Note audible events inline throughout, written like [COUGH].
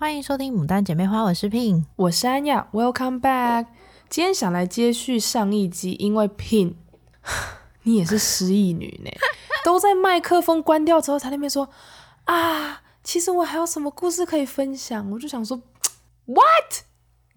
欢迎收听《牡丹姐妹花》，我是 Pin，我是安雅，Welcome back。今天想来接续上一集，因为 Pin，[LAUGHS] 你也是失忆女呢，[LAUGHS] 都在麦克风关掉之后才那边说啊，其实我还有什么故事可以分享，我就想说，What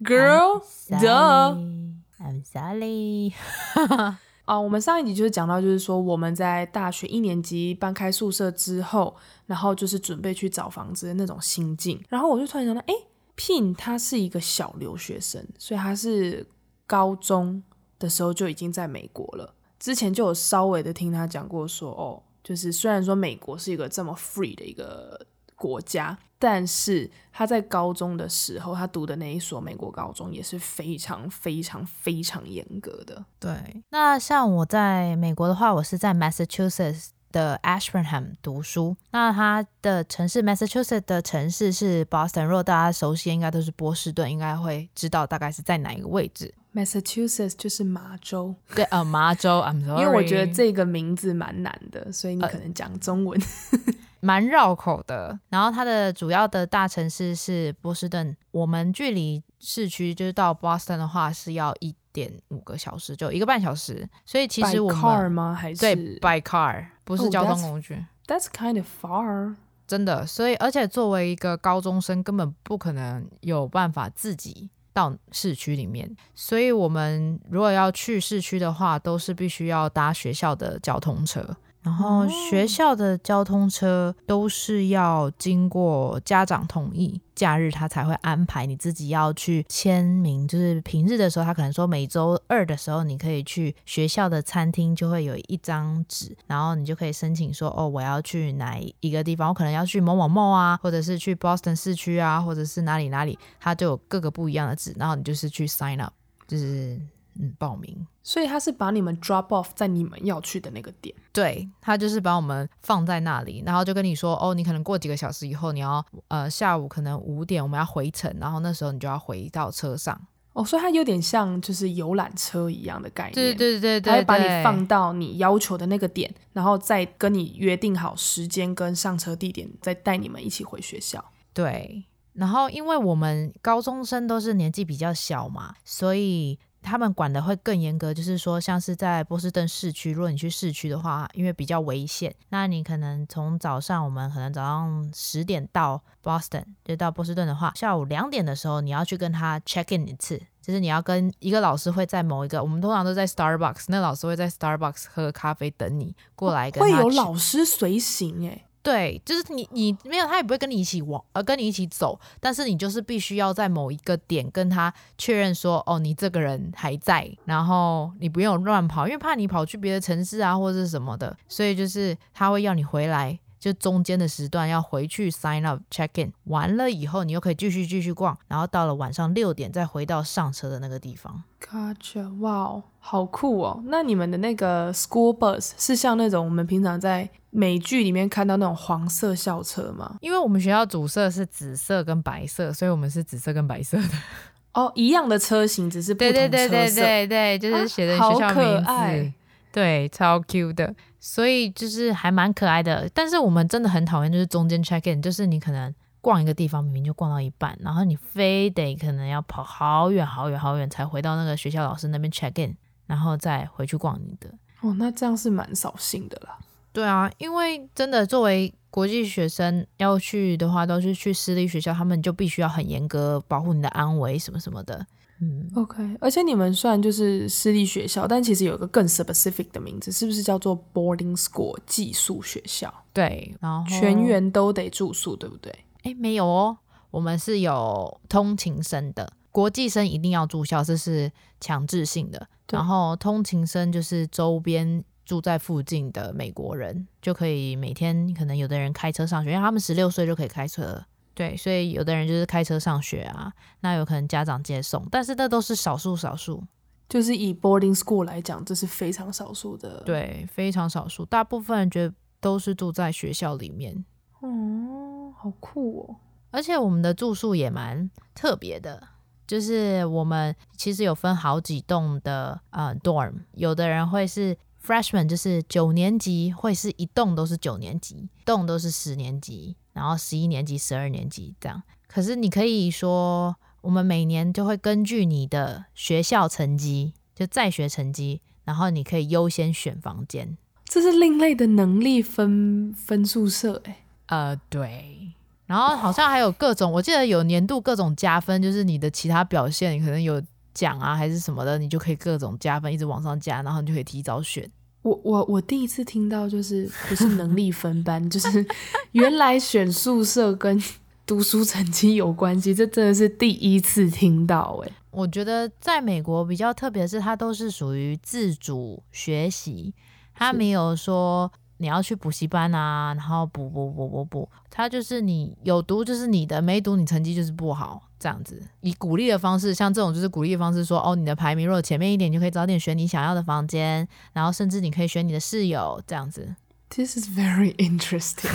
girl？Duh，I'm sorry。[LAUGHS] 啊，我们上一集就是讲到，就是说我们在大学一年级搬开宿舍之后，然后就是准备去找房子的那种心境。然后我就突然想到，哎，Pin 他是一个小留学生，所以他是高中的时候就已经在美国了。之前就有稍微的听他讲过说，说哦，就是虽然说美国是一个这么 free 的一个。国家，但是他在高中的时候，他读的那一所美国高中也是非常非常非常严格的。对，那像我在美国的话，我是在 Massachusetts 的 Ashburnham 读书。那他的城市 Massachusetts 的城市是 Boston，如果大家熟悉，应该都是波士顿，应该会知道大概是在哪一个位置。Massachusetts 就是麻州。对，呃，麻州，I'm sorry，因为我觉得这个名字蛮难的，所以你可能讲中文。[LAUGHS] [LAUGHS] 呃蛮绕口的，然后它的主要的大城市是波士顿。我们距离市区就是到 Boston 的话是要一点五个小时，就一个半小时。所以其实我们 car 吗？还是对 by car 不是交通工具。Oh, that's, that's kind of far，真的。所以而且作为一个高中生，根本不可能有办法自己到市区里面。所以我们如果要去市区的话，都是必须要搭学校的交通车。然后学校的交通车都是要经过家长同意，假日他才会安排。你自己要去签名，就是平日的时候，他可能说每周二的时候，你可以去学校的餐厅，就会有一张纸，然后你就可以申请说，哦，我要去哪一个地方，我可能要去某某 mall 啊，或者是去 Boston 市区啊，或者是哪里哪里，它就有各个不一样的纸，然后你就是去 sign up，就是。嗯，报名，所以他是把你们 drop off 在你们要去的那个点，对，他就是把我们放在那里，然后就跟你说，哦，你可能过几个小时以后，你要呃下午可能五点我们要回程，然后那时候你就要回到车上。哦，所以它有点像就是游览车一样的概念，对对对对，他会把你放到你要求的那个点，然后再跟你约定好时间跟上车地点，再带你们一起回学校。对，然后因为我们高中生都是年纪比较小嘛，所以。他们管的会更严格，就是说，像是在波士顿市区，如果你去市区的话，因为比较危险，那你可能从早上，我们可能早上十点到 Boston，就到波士顿的话，下午两点的时候，你要去跟他 check in 一次，就是你要跟一个老师会在某一个，我们通常都在 Starbucks，那老师会在 Starbucks 喝咖啡等你过来跟他，会有老师随行诶。对，就是你，你没有，他也不会跟你一起往，呃，跟你一起走，但是你就是必须要在某一个点跟他确认说，哦，你这个人还在，然后你不用乱跑，因为怕你跑去别的城市啊，或者是什么的，所以就是他会要你回来。就中间的时段要回去 sign up check in，完了以后你又可以继续继续逛，然后到了晚上六点再回到上车的那个地方。Gotcha，哇，好酷哦！那你们的那个 school bus 是像那种我们平常在美剧里面看到那种黄色校车吗？因为我们学校主色是紫色跟白色，所以我们是紫色跟白色的。[LAUGHS] 哦，一样的车型，只是不同车色。对对对对对对，就是写的学校名字。啊，好可爱。对，超 Q 的，所以就是还蛮可爱的。但是我们真的很讨厌，就是中间 check in，就是你可能逛一个地方，明明就逛到一半，然后你非得可能要跑好远好远好远才回到那个学校老师那边 check in，然后再回去逛你的。哦，那这样是蛮扫兴的啦。对啊，因为真的作为国际学生要去的话，都是去私立学校，他们就必须要很严格保护你的安危什么什么的。嗯，OK，而且你们算就是私立学校，但其实有一个更 specific 的名字，是不是叫做 boarding school 寄宿学校？对，然后全员都得住宿，对不对？诶，没有哦，我们是有通勤生的，国际生一定要住校，这是强制性的。然后通勤生就是周边住在附近的美国人，就可以每天可能有的人开车上学，因为他们十六岁就可以开车了。对，所以有的人就是开车上学啊，那有可能家长接送，但是那都是少数少数。就是以 boarding school 来讲，这是非常少数的。对，非常少数，大部分人觉得都是住在学校里面。哦，好酷哦！而且我们的住宿也蛮特别的，就是我们其实有分好几栋的呃 dorm，有的人会是 freshman 就是九年级会是一栋都是九年级，一栋都是十年级，然后十一年级、十二年级这样。可是你可以说，我们每年就会根据你的学校成绩，就在学成绩，然后你可以优先选房间。这是另类的能力分分宿舍诶。呃，对。然后好像还有各种，我记得有年度各种加分，就是你的其他表现，你可能有奖啊还是什么的，你就可以各种加分，一直往上加，然后你就可以提早选。我我我第一次听到，就是不是能力分班，[LAUGHS] 就是原来选宿舍跟读书成绩有关系，这真的是第一次听到诶。我觉得在美国比较特别的是，它都是属于自主学习，它没有说。你要去补习班啊，然后补补补补补，他就是你有读就是你的，没读你成绩就是不好，这样子。以鼓励的方式，像这种就是鼓励的方式说，哦，你的排名如果前面一点，你就可以早点选你想要的房间，然后甚至你可以选你的室友这样子。This is very interesting，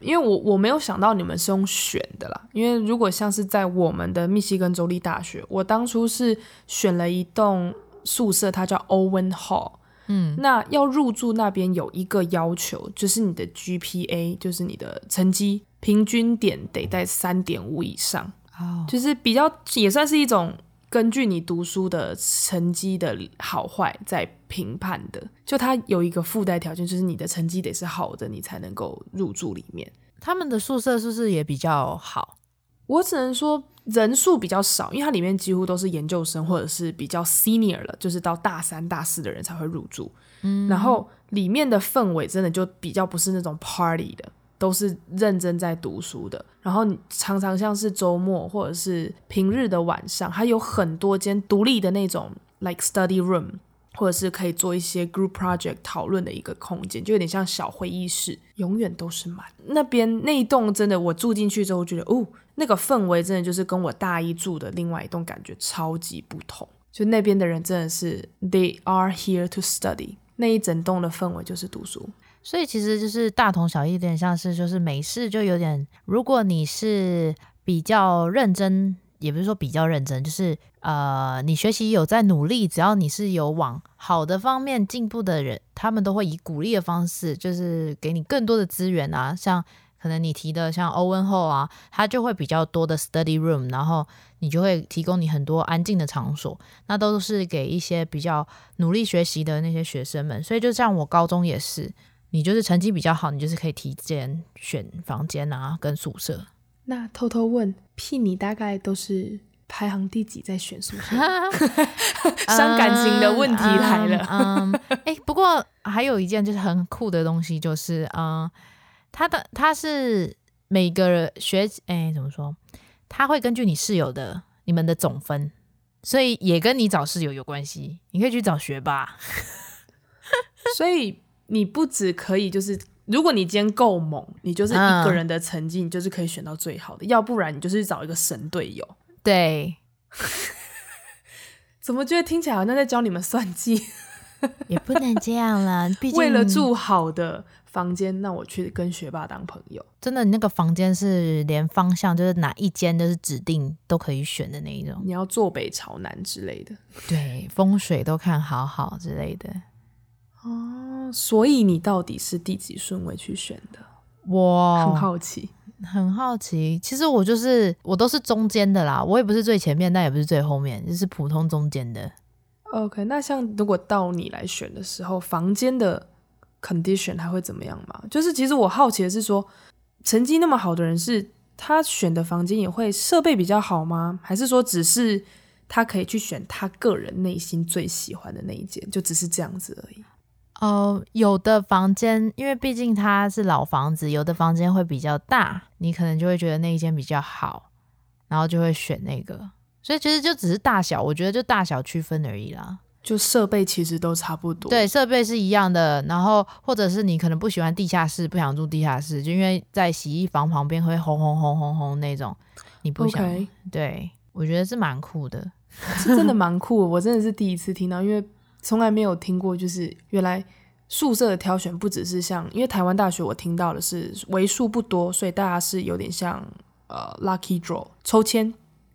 因为我我没有想到你们是用选的啦，因为如果像是在我们的密西根州立大学，我当初是选了一栋宿舍，它叫 Owen Hall。嗯，那要入住那边有一个要求，就是你的 GPA，就是你的成绩平均点得在三点五以上，哦，就是比较也算是一种根据你读书的成绩的好坏在评判的。就它有一个附带条件，就是你的成绩得是好的，你才能够入住里面。他们的宿舍是不是也比较好？我只能说。人数比较少，因为它里面几乎都是研究生或者是比较 senior 了，就是到大三、大四的人才会入住。嗯，然后里面的氛围真的就比较不是那种 party 的，都是认真在读书的。然后常常像是周末或者是平日的晚上，还有很多间独立的那种 like study room，或者是可以做一些 group project 讨论的一个空间，就有点像小会议室，永远都是满。那边那一栋真的，我住进去之后觉得哦。那个氛围真的就是跟我大一住的另外一栋感觉超级不同，就那边的人真的是 they are here to study，那一整栋的氛围就是读书，所以其实就是大同小异，有点像是就是美式就有点，如果你是比较认真，也不是说比较认真，就是呃你学习有在努力，只要你是有往好的方面进步的人，他们都会以鼓励的方式，就是给你更多的资源啊，像。可能你提的像 Owen Hall 啊，它就会比较多的 study room，然后你就会提供你很多安静的场所，那都是给一些比较努力学习的那些学生们。所以就像我高中也是，你就是成绩比较好，你就是可以提前选房间啊，跟宿舍。那偷偷问，Pin 你大概都是排行第几在选宿舍？[LAUGHS] [LAUGHS] 伤感情的问题来了。嗯，哎、嗯欸，不过还有一件就是很酷的东西，就是嗯。他的他是每个学哎，怎么说？他会根据你室友的你们的总分，所以也跟你找室友有关系。你可以去找学霸，[LAUGHS] 所以你不只可以就是，如果你今天够猛，你就是一个人的成绩，你就是可以选到最好的；嗯、要不然你就是找一个神队友。对，[LAUGHS] 怎么觉得听起来好像在教你们算计？也不能这样了，[LAUGHS] 毕竟为了住好的。房间，那我去跟学霸当朋友。真的，你那个房间是连方向，就是哪一间都是指定都可以选的那一种。你要坐北朝南之类的，对，风水都看好好之类的。哦，所以你到底是第几顺位去选的？我很好奇，很好奇。其实我就是我都是中间的啦，我也不是最前面，但也不是最后面，就是普通中间的。OK，那像如果到你来选的时候，房间的。condition 还会怎么样吗？就是其实我好奇的是说，成绩那么好的人是他选的房间也会设备比较好吗？还是说只是他可以去选他个人内心最喜欢的那一间，就只是这样子而已？哦、呃，有的房间因为毕竟它是老房子，有的房间会比较大，你可能就会觉得那一间比较好，然后就会选那个。所以其实就只是大小，我觉得就大小区分而已啦。就设备其实都差不多，对，设备是一样的。然后或者是你可能不喜欢地下室，不想住地下室，就因为在洗衣房旁边会轰轰轰轰轰那种，你不想。Okay. 对，我觉得是蛮酷的，是真的 [LAUGHS] 蛮酷的。我真的是第一次听到，因为从来没有听过，就是原来宿舍的挑选不只是像，因为台湾大学我听到的是为数不多，所以大家是有点像呃 lucky draw 抽签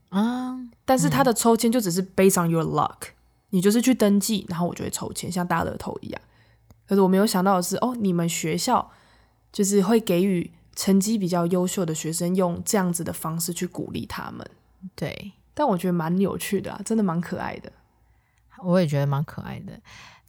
啊，但是他的抽签就只是 based on your luck。你就是去登记，然后我就会抽签，像大乐透一样。可是我没有想到的是，哦，你们学校就是会给予成绩比较优秀的学生用这样子的方式去鼓励他们。对，但我觉得蛮有趣的啊，真的蛮可爱的。我也觉得蛮可爱的。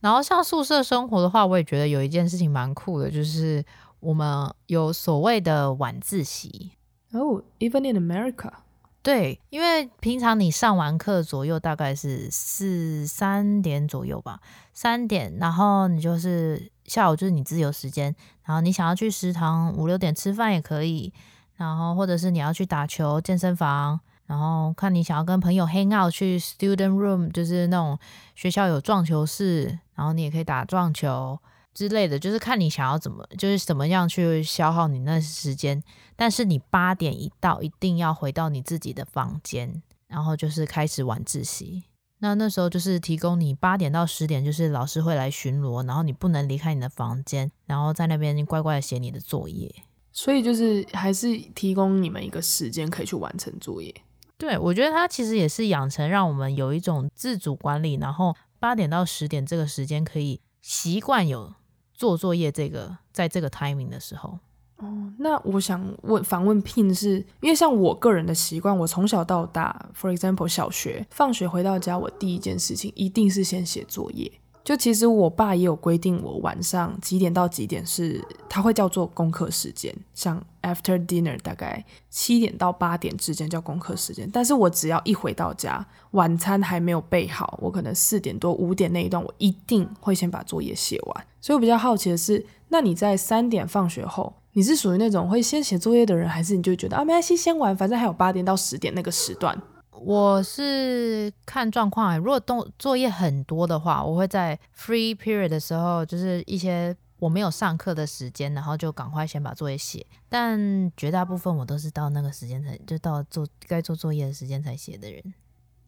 然后像宿舍生活的话，我也觉得有一件事情蛮酷的，就是我们有所谓的晚自习。哦，oh，even in America。对，因为平常你上完课左右大概是四三点左右吧，三点，然后你就是下午就是你自由时间，然后你想要去食堂五六点吃饭也可以，然后或者是你要去打球健身房，然后看你想要跟朋友 hang out 去 student room，就是那种学校有撞球室，然后你也可以打撞球。之类的，就是看你想要怎么，就是怎么样去消耗你那时间。但是你八点一到，一定要回到你自己的房间，然后就是开始晚自习。那那时候就是提供你八点到十点，就是老师会来巡逻，然后你不能离开你的房间，然后在那边乖乖的写你的作业。所以就是还是提供你们一个时间可以去完成作业。对，我觉得它其实也是养成让我们有一种自主管理，然后八点到十点这个时间可以习惯有。做作业这个，在这个 timing 的时候，哦，那我想问访问 Pin 是因为像我个人的习惯，我从小到大，for example，小学放学回到家，我第一件事情一定是先写作业。就其实我爸也有规定，我晚上几点到几点是他会叫做功课时间，像 after dinner 大概七点到八点之间叫功课时间。但是我只要一回到家，晚餐还没有备好，我可能四点多五点那一段，我一定会先把作业写完。所以我比较好奇的是，那你在三点放学后，你是属于那种会先写作业的人，还是你就觉得啊没关系，先玩，反正还有八点到十点那个时段？我是看状况，如果动作业很多的话，我会在 free period 的时候，就是一些我没有上课的时间，然后就赶快先把作业写。但绝大部分我都是到那个时间才，就到做该做作业的时间才写的人。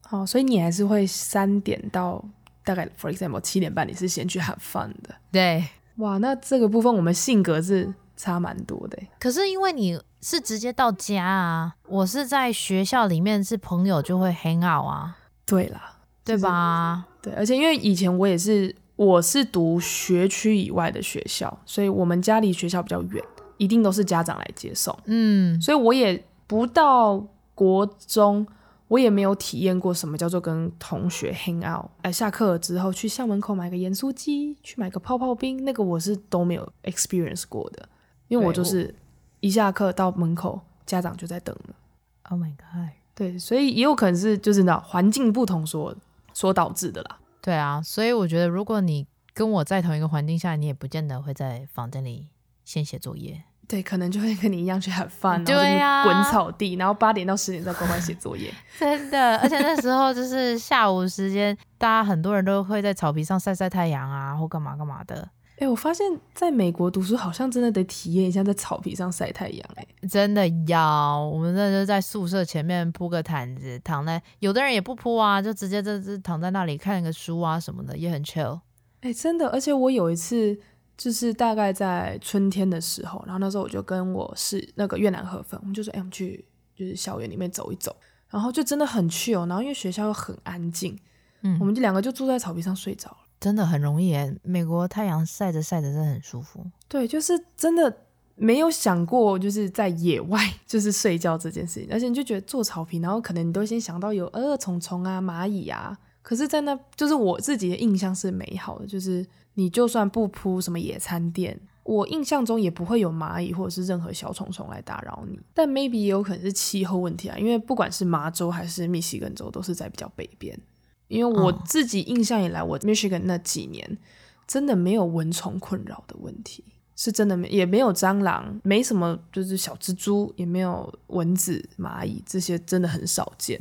好，所以你还是会三点到大概 for example 七点半，你是先去 have fun 的。对，哇，那这个部分我们性格是差蛮多的。可是因为你。是直接到家啊！我是在学校里面，是朋友就会 hang out 啊。对啦，对吧？对，而且因为以前我也是，我是读学区以外的学校，所以我们家离学校比较远，一定都是家长来接送。嗯，所以我也不到国中，我也没有体验过什么叫做跟同学 hang out。哎，下课了之后去校门口买个盐酥鸡，去买个泡泡冰，那个我是都没有 experience 过的，因为我就是。一下课到门口，家长就在等了。Oh my god！对，所以也有可能是就是那环境不同所所导致的啦。对啊，所以我觉得如果你跟我在同一个环境下，你也不见得会在房间里先写作业。对，可能就会跟你一样去 have fun，对呀，滚草地，然后八点到十点再乖乖写作业。[LAUGHS] 真的，而且那时候就是下午时间，大家很多人都会在草皮上晒晒太阳啊，或干嘛干嘛的。哎、欸，我发现在美国读书好像真的得体验一下在草皮上晒太阳。哎，真的要，我们那就在宿舍前面铺个毯子，躺在，有的人也不铺啊，就直接这这躺在那里看个书啊什么的，也很 chill。哎、欸，真的，而且我有一次就是大概在春天的时候，然后那时候我就跟我是那个越南河粉，我们就说，哎、欸，我们去就是校园里面走一走，然后就真的很 chill，然后因为学校又很安静，嗯，我们就两个就坐在草皮上睡着了。真的很容易，美国太阳晒着晒着真的很舒服。对，就是真的没有想过，就是在野外就是睡觉这件事情，而且你就觉得坐草坪，然后可能你都先想到有呃虫虫啊、蚂蚁啊，可是，在那就是我自己的印象是美好的，就是你就算不铺什么野餐垫，我印象中也不会有蚂蚁或者是任何小虫虫来打扰你。但 maybe 也有可能是气候问题啊，因为不管是麻州还是密西根州，都是在比较北边。因为我自己印象以来，我 Michigan 那几年真的没有蚊虫困扰的问题，是真的没，也没有蟑螂，没什么，就是小蜘蛛，也没有蚊子、蚂蚁，这些真的很少见。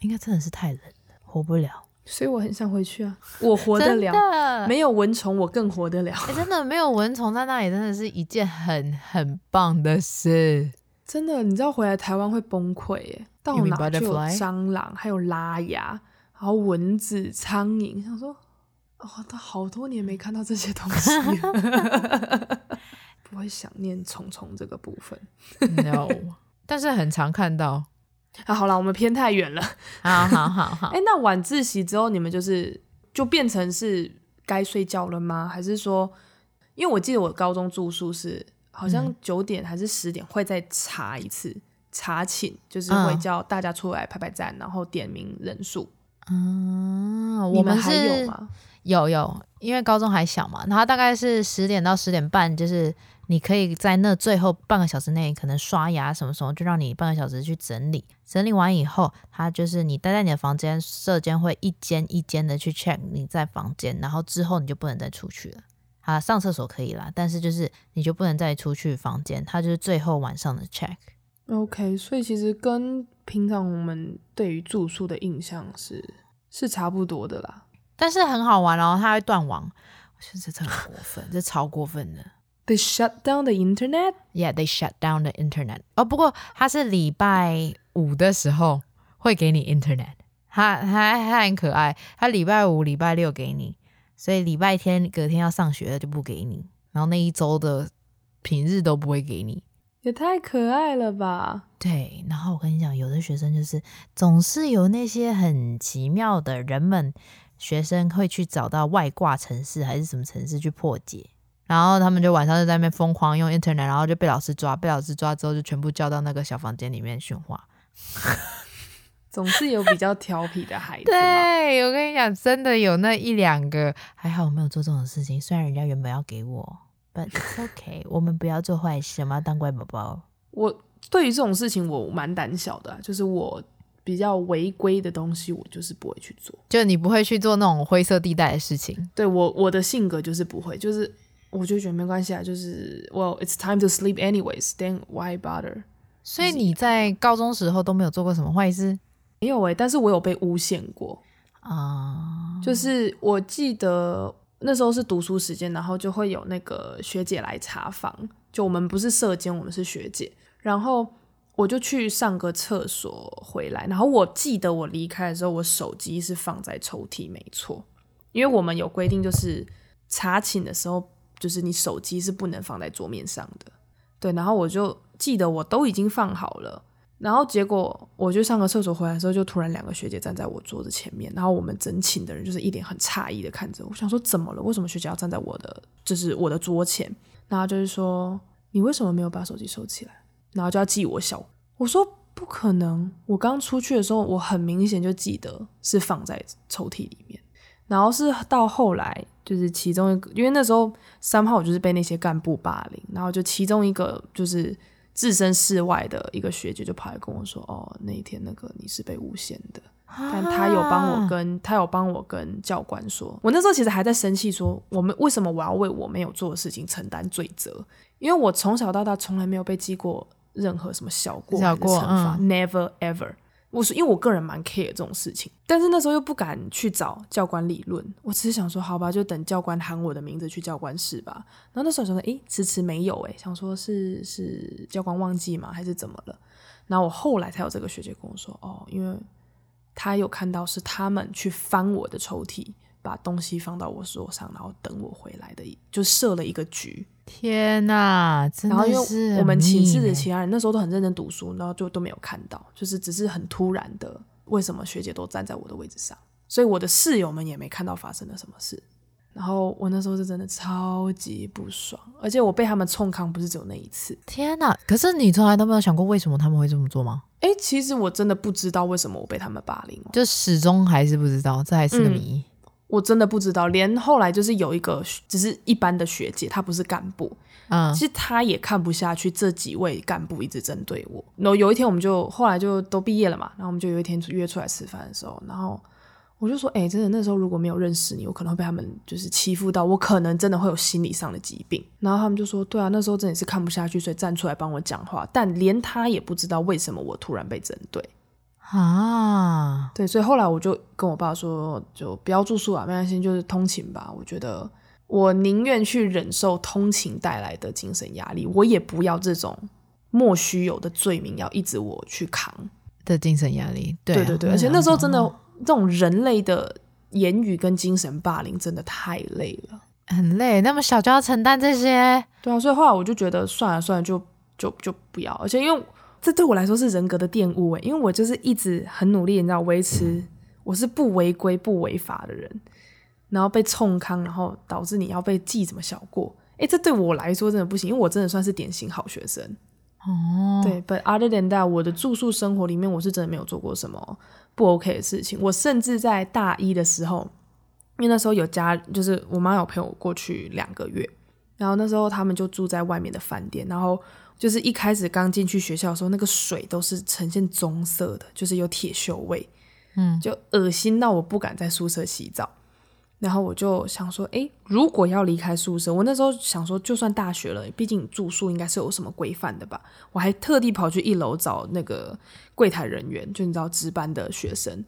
应该真的是太冷了，活不了。[LAUGHS] 所以我很想回去啊，我活得了，的没有蚊虫，我更活得了。欸，真的没有蚊虫在那里，真的是一件很很棒的事。真的，你知道回来台湾会崩溃耶，到哪就有蟑螂，还有拉牙。然后蚊子、苍蝇，想说，哦，都好多年没看到这些东西，[LAUGHS] 不会想念虫虫这个部分。No，[LAUGHS] 但是很常看到。啊，好了，我们偏太远了。好好好好。哎，那晚自习之后，你们就是就变成是该睡觉了吗？还是说，因为我记得我高中住宿是好像九点还是十点会再查一次、嗯、查寝，就是会叫大家出来排排站，然后点名人数。嗯，我们还有吗？有有，因为高中还小嘛，然后大概是十点到十点半，就是。你可以在那最后半个小时内，可能刷牙什么什么，就让你半个小时去整理。整理完以后，他就是你待在你的房间，舍监会一间一间的去 check 你在房间，然后之后你就不能再出去了。啊，上厕所可以啦，但是就是你就不能再出去房间。他就是最后晚上的 check。OK，所以其实跟平常我们对于住宿的印象是是差不多的啦。但是很好玩哦，它会断网，我觉得这很过分，这超过分的。They shut down the internet. Yeah, they shut down the internet. 哦，不过他是礼拜五的时候会给你 internet，他他他很可爱，他礼拜五、礼拜六给你，所以礼拜天隔天要上学了就不给你，然后那一周的平日都不会给你，也太可爱了吧？对，然后我跟你讲，有的学生就是总是有那些很奇妙的人们，学生会去找到外挂城市还是什么城市去破解。然后他们就晚上就在那边疯狂用 internet，然后就被老师抓，被老师抓之后就全部叫到那个小房间里面训话。[LAUGHS] 总是有比较调皮的孩 [LAUGHS] 子。对，我跟你讲，真的有那一两个，还好我没有做这种事情。虽然人家原本要给我，but okay，我们不要做坏事，我们要当乖宝宝。我对于这种事情我蛮胆小的，就是我比较违规的东西，我就是不会去做。就你不会去做那种灰色地带的事情。对，我我的性格就是不会，就是。我就觉得没关系啊，就是 Well, it's time to sleep anyways. Then why bother? 所以你在高中时候都没有做过什么坏事？没有诶、欸，但是我有被诬陷过啊。Uh... 就是我记得那时候是读书时间，然后就会有那个学姐来查房。就我们不是舍监，我们是学姐。然后我就去上个厕所回来，然后我记得我离开的时候，我手机是放在抽屉，没错，因为我们有规定，就是查寝的时候。就是你手机是不能放在桌面上的，对。然后我就记得我都已经放好了，然后结果我就上个厕所回来的时候，就突然两个学姐站在我桌子前面，然后我们整寝的人就是一脸很诧异的看着我，想说怎么了？为什么学姐要站在我的就是我的桌前？然后就是说你为什么没有把手机收起来？然后就要记我小。我说不可能，我刚出去的时候我很明显就记得是放在抽屉里面。然后是到后来，就是其中一个，因为那时候三号我就是被那些干部霸凌，然后就其中一个就是置身事外的一个学姐就跑来跟我说：“哦，那一天那个你是被诬陷的。”但他有帮我跟他有帮我跟教官说，我那时候其实还在生气，说我们为什么我要为我没有做的事情承担罪责？因为我从小到大从来没有被记过任何什么小过小过惩罚，嗯，never ever。我是因为我个人蛮 care 这种事情，但是那时候又不敢去找教官理论，我只是想说，好吧，就等教官喊我的名字去教官室吧。然后那时候想说，诶，迟迟没有，诶，想说是是教官忘记吗，还是怎么了？然后我后来才有这个学姐跟我说，哦，因为他有看到是他们去翻我的抽屉，把东西放到我桌上，然后等我回来的，就设了一个局。天呐，真的是，然后因为我们寝室的其他人那时候都很认真读书，然后就都没有看到，就是只是很突然的，为什么学姐都站在我的位置上，所以我的室友们也没看到发生了什么事。然后我那时候是真的超级不爽，而且我被他们冲康不是只有那一次。天呐，可是你从来都没有想过为什么他们会这么做吗？哎，其实我真的不知道为什么我被他们霸凌，就始终还是不知道，这还是个谜。嗯我真的不知道，连后来就是有一个只是一般的学姐，她不是干部，嗯，其实她也看不下去这几位干部一直针对我。然后有一天我们就后来就都毕业了嘛，然后我们就有一天约出来吃饭的时候，然后我就说，哎、欸，真的那时候如果没有认识你，我可能会被他们就是欺负到，我可能真的会有心理上的疾病。然后他们就说，对啊，那时候真的是看不下去，所以站出来帮我讲话。但连他也不知道为什么我突然被针对。啊，对，所以后来我就跟我爸说，就不要住宿啊，没关系，就是通勤吧。我觉得我宁愿去忍受通勤带来的精神压力，我也不要这种莫须有的罪名要一直我去扛的精神压力。对，对对对，而且那时候真的这种人类的言语跟精神霸凌真的太累了，很累。那么小就要承担这些，对啊，所以后来我就觉得算了算了，就就就不要，而且因为。这对我来说是人格的玷污诶，因为我就是一直很努力，你知道维持我是不违规不违法的人，然后被冲康，然后导致你要被记什么小过。哎，这对我来说真的不行，因为我真的算是典型好学生。哦，对，But other than that，我的住宿生活里面，我是真的没有做过什么不 OK 的事情。我甚至在大一的时候，因为那时候有家，就是我妈有陪我过去两个月，然后那时候他们就住在外面的饭店，然后就是一开始刚进去学校的时候，那个水都是呈现棕色的，就是有铁锈味，嗯，就恶心到我不敢在宿舍洗澡。然后我就想说，诶，如果要离开宿舍，我那时候想说，就算大学了，毕竟住宿应该是有什么规范的吧。我还特地跑去一楼找那个柜台人员，就你知道值班的学生。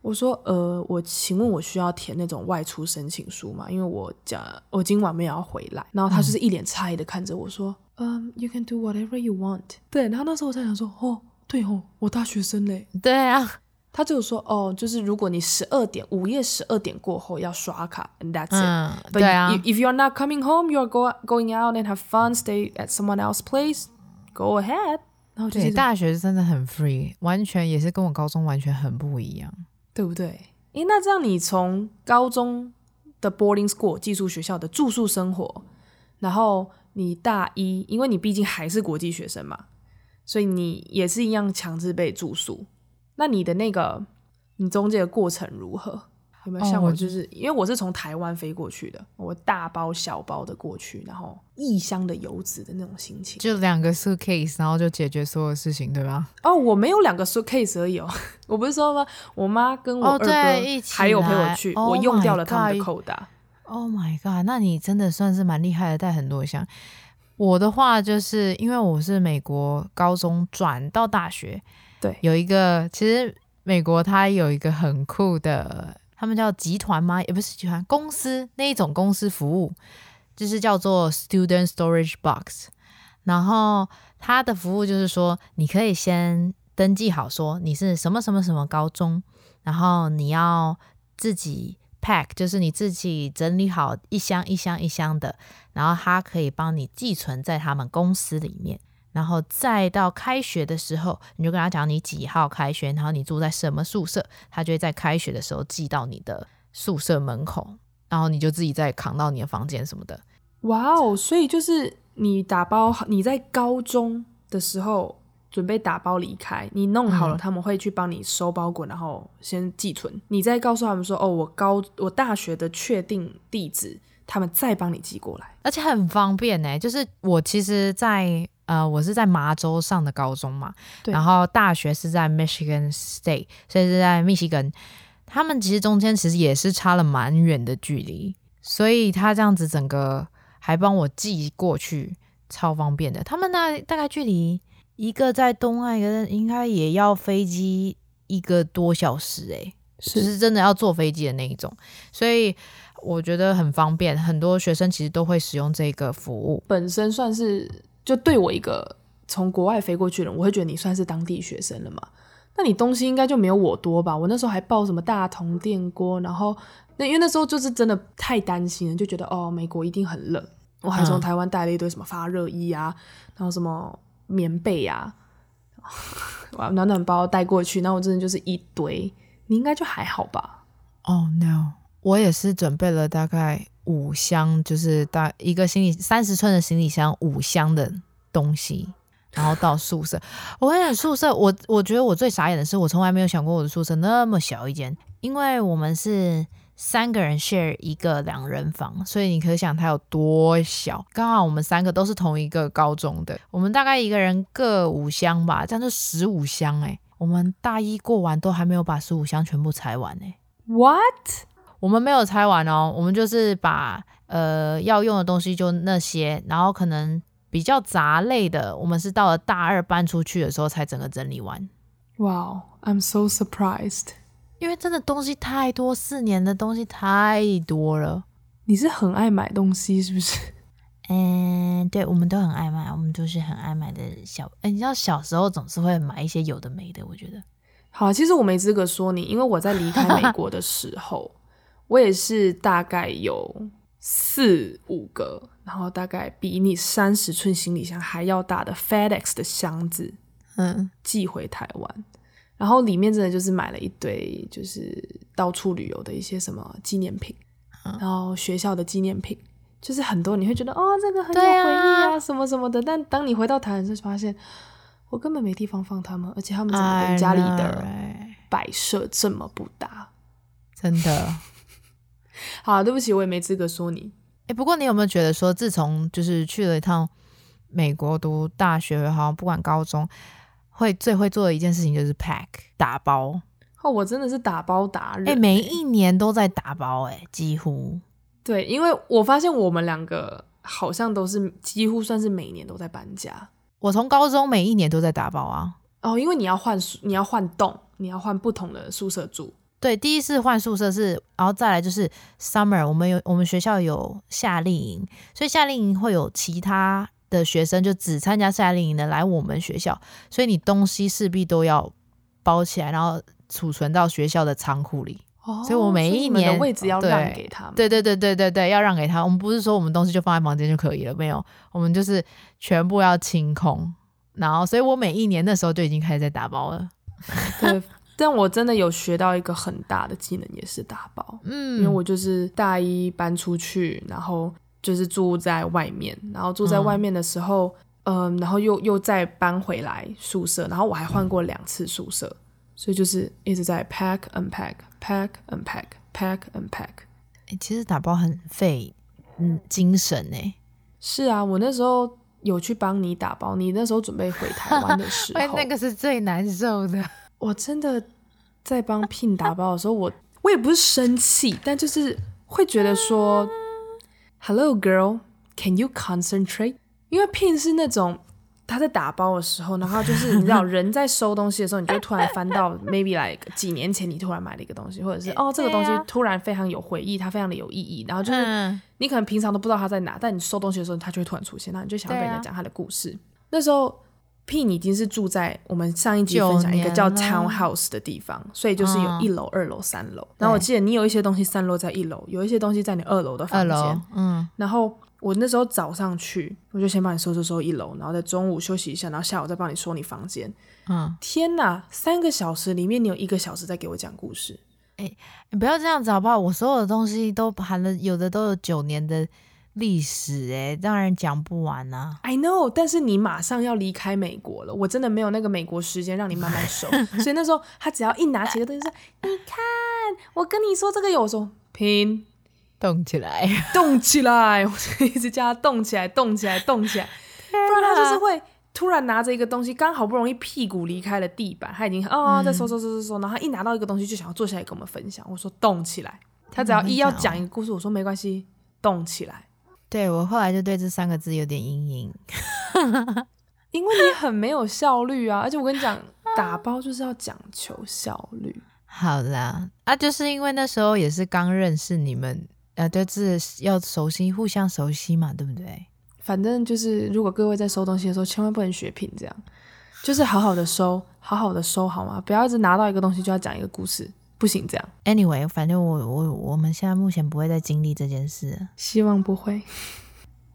我说，呃，我请问我需要填那种外出申请书吗？因为我讲我今晚没有要回来。然后他就是一脸诧异的看着我说，嗯，You can do whatever you want。对，然后那时候我在想说，哦，对哦，我大学生嘞。对啊。他就说哦，就是如果你十二点午夜十二点过后要刷卡，and that's it。嗯，对啊。But if you are not coming home, you are go going out and have fun, stay at someone else's place, go ahead。然后对，大学真的很 free，完全也是跟我高中完全很不一样，对不对？诶，那这样你从高中的 boarding school 寄宿学校的住宿生活，然后你大一，因为你毕竟还是国际学生嘛，所以你也是一样强制被住宿。那你的那个，你中间的过程如何？有没有像我，就是、哦、因为我是从台湾飞过去的，我大包小包的过去，然后异乡的游子的那种心情，就两个 suitcase，然后就解决所有事情，对吧？哦，我没有两个 suitcase 而已哦，[LAUGHS] 我不是说吗？我妈跟我二哥还有陪我去，哦、我用掉了他们的扣打。Oh my god！那你真的算是蛮厉害的，带很多箱。我的话就是因为我是美国高中转到大学。对，有一个，其实美国它有一个很酷的，他们叫集团吗？也不是集团，公司那一种公司服务，就是叫做 Student Storage Box。然后它的服务就是说，你可以先登记好，说你是什么什么什么高中，然后你要自己 pack，就是你自己整理好一箱一箱一箱的，然后它可以帮你寄存在他们公司里面。然后再到开学的时候，你就跟他讲你几号开学，然后你住在什么宿舍，他就会在开学的时候寄到你的宿舍门口，然后你就自己再扛到你的房间什么的。哇哦！所以就是你打包，你在高中的时候准备打包离开，你弄好了，他们会去帮你收包裹，然后先寄存。嗯、你再告诉他们说：“哦，我高我大学的确定地址。”他们再帮你寄过来，而且很方便呢。就是我其实在，在呃，我是在麻州上的高中嘛，然后大学是在 Michigan State，所以是在密西根。他们其实中间其实也是差了蛮远的距离，所以他这样子整个还帮我寄过去，超方便的。他们那大概距离一个在东岸，一个应该也要飞机一个多小时，诶，是，是真的要坐飞机的那一种，所以。我觉得很方便，很多学生其实都会使用这个服务。本身算是就对我一个从国外飞过去的人，我会觉得你算是当地学生了嘛？那你东西应该就没有我多吧？我那时候还抱什么大同电锅，然后那因为那时候就是真的太担心了，就觉得哦，美国一定很冷。我还从台湾带了一堆什么发热衣啊，然后什么棉被啊，[LAUGHS] 哇，暖暖包带过去，那我真的就是一堆。你应该就还好吧？哦、oh, no。我也是准备了大概五箱，就是大一个行李三十寸的行李箱，五箱的东西，然后到宿舍。[LAUGHS] 我跟你讲，宿舍我我觉得我最傻眼的是，我从来没有想过我的宿舍那么小一间，因为我们是三个人 share 一个两人房，所以你可想它有多小。刚好我们三个都是同一个高中的，我们大概一个人各五箱吧，这样就十五箱哎。我们大一过完都还没有把十五箱全部拆完哎。What？我们没有拆完哦，我们就是把呃要用的东西就那些，然后可能比较杂类的，我们是到了大二搬出去的时候才整个整理完。Wow, I'm so surprised！因为真的东西太多，四年的东西太多了。你是很爱买东西是不是？[LAUGHS] 嗯，对，我们都很爱买，我们都是很爱买的小。哎，你知道小时候总是会买一些有的没的，我觉得。好，其实我没资格说你，因为我在离开美国的时候。[LAUGHS] 我也是大概有四五个，然后大概比你三十寸行李箱还要大的 FedEx 的箱子，嗯，寄回台湾，然后里面真的就是买了一堆，就是到处旅游的一些什么纪念品，然后学校的纪念品，就是很多你会觉得哦，这个很有回忆啊，啊什么什么的。但当你回到台湾，就发现我根本没地方放他们，而且他们怎么跟家里的摆设这么不搭？真的。[LAUGHS] 好，对不起，我也没资格说你。哎、欸，不过你有没有觉得说，自从就是去了一趟美国读大学，好像不管高中，会最会做的一件事情就是 pack 打包。哦，我真的是打包达人。哎、欸，每一年都在打包，哎，几乎。对，因为我发现我们两个好像都是几乎算是每年都在搬家。我从高中每一年都在打包啊。哦，因为你要换宿，你要换栋，你要换不同的宿舍住。对，第一次换宿舍是，然后再来就是 summer，我们有我们学校有夏令营，所以夏令营会有其他的学生就只参加夏令营的来我们学校，所以你东西势必都要包起来，然后储存到学校的仓库里。哦，所以我每一年的位置要让给他们。对对对对对对，要让给他。我们不是说我们东西就放在房间就可以了，没有，我们就是全部要清空。然后，所以我每一年那时候就已经开始在打包了。[LAUGHS] 对。但我真的有学到一个很大的技能，也是打包。嗯，因为我就是大一搬出去，然后就是住在外面，然后住在外面的时候，嗯，呃、然后又又再搬回来宿舍，然后我还换过两次宿舍，嗯、所以就是一直在 pack and pack pack and pack pack and pack。哎，其实打包很费嗯精神哎。是啊，我那时候有去帮你打包，你那时候准备回台湾的时 [LAUGHS] 候，那个是最难受的。我真的在帮 Pin 打包的时候，我我也不是生气，但就是会觉得说，Hello girl, can you concentrate？因为 Pin 是那种他在打包的时候，然后就是你知道人在收东西的时候，你就突然翻到 [LAUGHS] maybe like 几年前你突然买了一个东西，或者是哦这个东西突然非常有回忆，它非常的有意义，然后就是你可能平常都不知道它在哪，但你收东西的时候，它就会突然出现，然后你就想要跟人家讲它的故事。那时候。Pin 已经是住在我们上一集分享一个叫 Townhouse 的地方，所以就是有一楼、二楼、三楼。然后我记得你有一些东西散落在一楼，有一些东西在你二楼的房间。嗯。然后我那时候早上去，我就先帮你收拾收拾一楼，然后在中午休息一下，然后下午再帮你收你房间。嗯。天哪，三个小时里面你有一个小时在给我讲故事。哎，你不要这样子好不好？我所有的东西都含了，有的都有九年的。历史哎、欸，当然讲不完啊。I know，但是你马上要离开美国了，我真的没有那个美国时间让你慢慢熟。[LAUGHS] 所以那时候他只要一拿起个东西说：[LAUGHS] “你看，我跟你说这个有时候拼动起来，动起来，我就一直叫他动起来，动起来，动起来。不然他就是会突然拿着一个东西，刚好不容易屁股离开了地板，他已经哦在收收收收收，然后他一拿到一个东西就想要坐下来跟我们分享。我说动起来，他只要一要讲一个故事，我说没关系，动起来。对，我后来就对这三个字有点阴影，[LAUGHS] 因为你很没有效率啊！而且我跟你讲，打包就是要讲求效率。好啦，啊，就是因为那时候也是刚认识你们，呃，对，是要熟悉，互相熟悉嘛，对不对？反正就是，如果各位在收东西的时候，千万不能学 Pin 这样，就是好好的收，好好的收好吗？不要一直拿到一个东西就要讲一个故事。不行，这样。Anyway，反正我我我们现在目前不会再经历这件事，希望不会。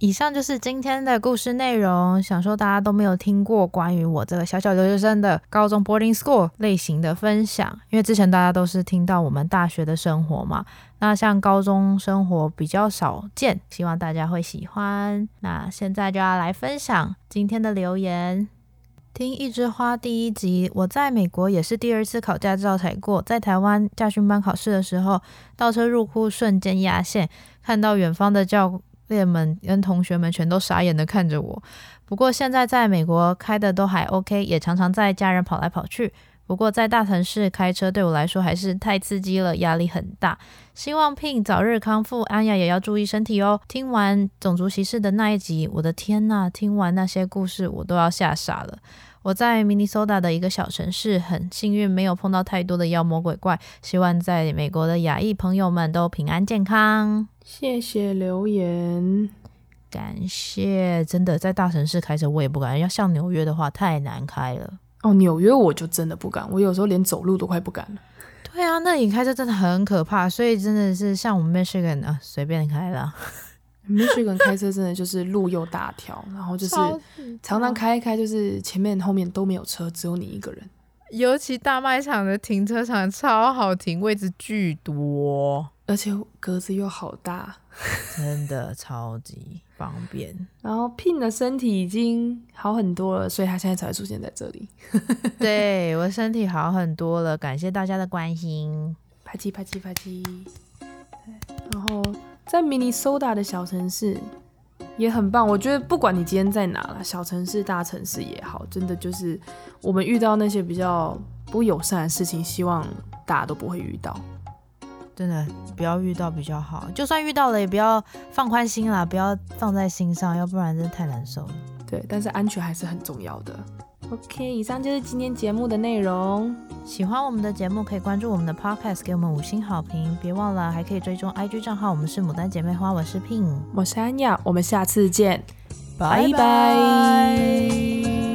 以上就是今天的故事内容。想说大家都没有听过关于我这个小小留学生的高中 boarding school 类型的分享，因为之前大家都是听到我们大学的生活嘛，那像高中生活比较少见，希望大家会喜欢。那现在就要来分享今天的留言。听一枝花第一集，我在美国也是第二次考驾照才过。在台湾驾训班考试的时候，倒车入库瞬间压线，看到远方的教练们跟同学们全都傻眼的看着我。不过现在在美国开的都还 OK，也常常在家人跑来跑去。不过在大城市开车对我来说还是太刺激了，压力很大。希望 Pin 早日康复，安雅也要注意身体哦。听完种族歧视的那一集，我的天呐，听完那些故事我都要吓傻了。我在明尼苏达的一个小城市，很幸运没有碰到太多的妖魔鬼怪。希望在美国的亚裔朋友们都平安健康。谢谢留言，感谢。真的在大城市开车我也不敢，要像纽约的话太难开了。哦，纽约我就真的不敢，我有时候连走路都快不敢了。对啊，那里开车真的很可怕，所以真的是像我们 Michigan 啊，随便开了。[LAUGHS] Michigan 开车真的就是路又大条，然后就是常常开一开，就是前面后面都没有车，只有你一个人。尤其大卖场的停车场超好停，位置巨多，而且格子又好大，[LAUGHS] 真的超级方便。然后 Pin 的身体已经好很多了，所以他现在才会出现在这里。[LAUGHS] 对，我身体好很多了，感谢大家的关心。啪叽啪叽啪叽。然后在 Mini Soda 的小城市也很棒，我觉得不管你今天在哪了，小城市、大城市也好，真的就是我们遇到那些比较不友善的事情，希望大家都不会遇到。真的不要遇到比较好，就算遇到了也不要放宽心啦，不要放在心上，要不然真的太难受了。对，但是安全还是很重要的。OK，以上就是今天节目的内容。喜欢我们的节目，可以关注我们的 Podcast，给我们五星好评。别忘了还可以追踪 IG 账号，我们是牡丹姐妹花，我是 Pin，我是安雅，我们下次见，拜拜。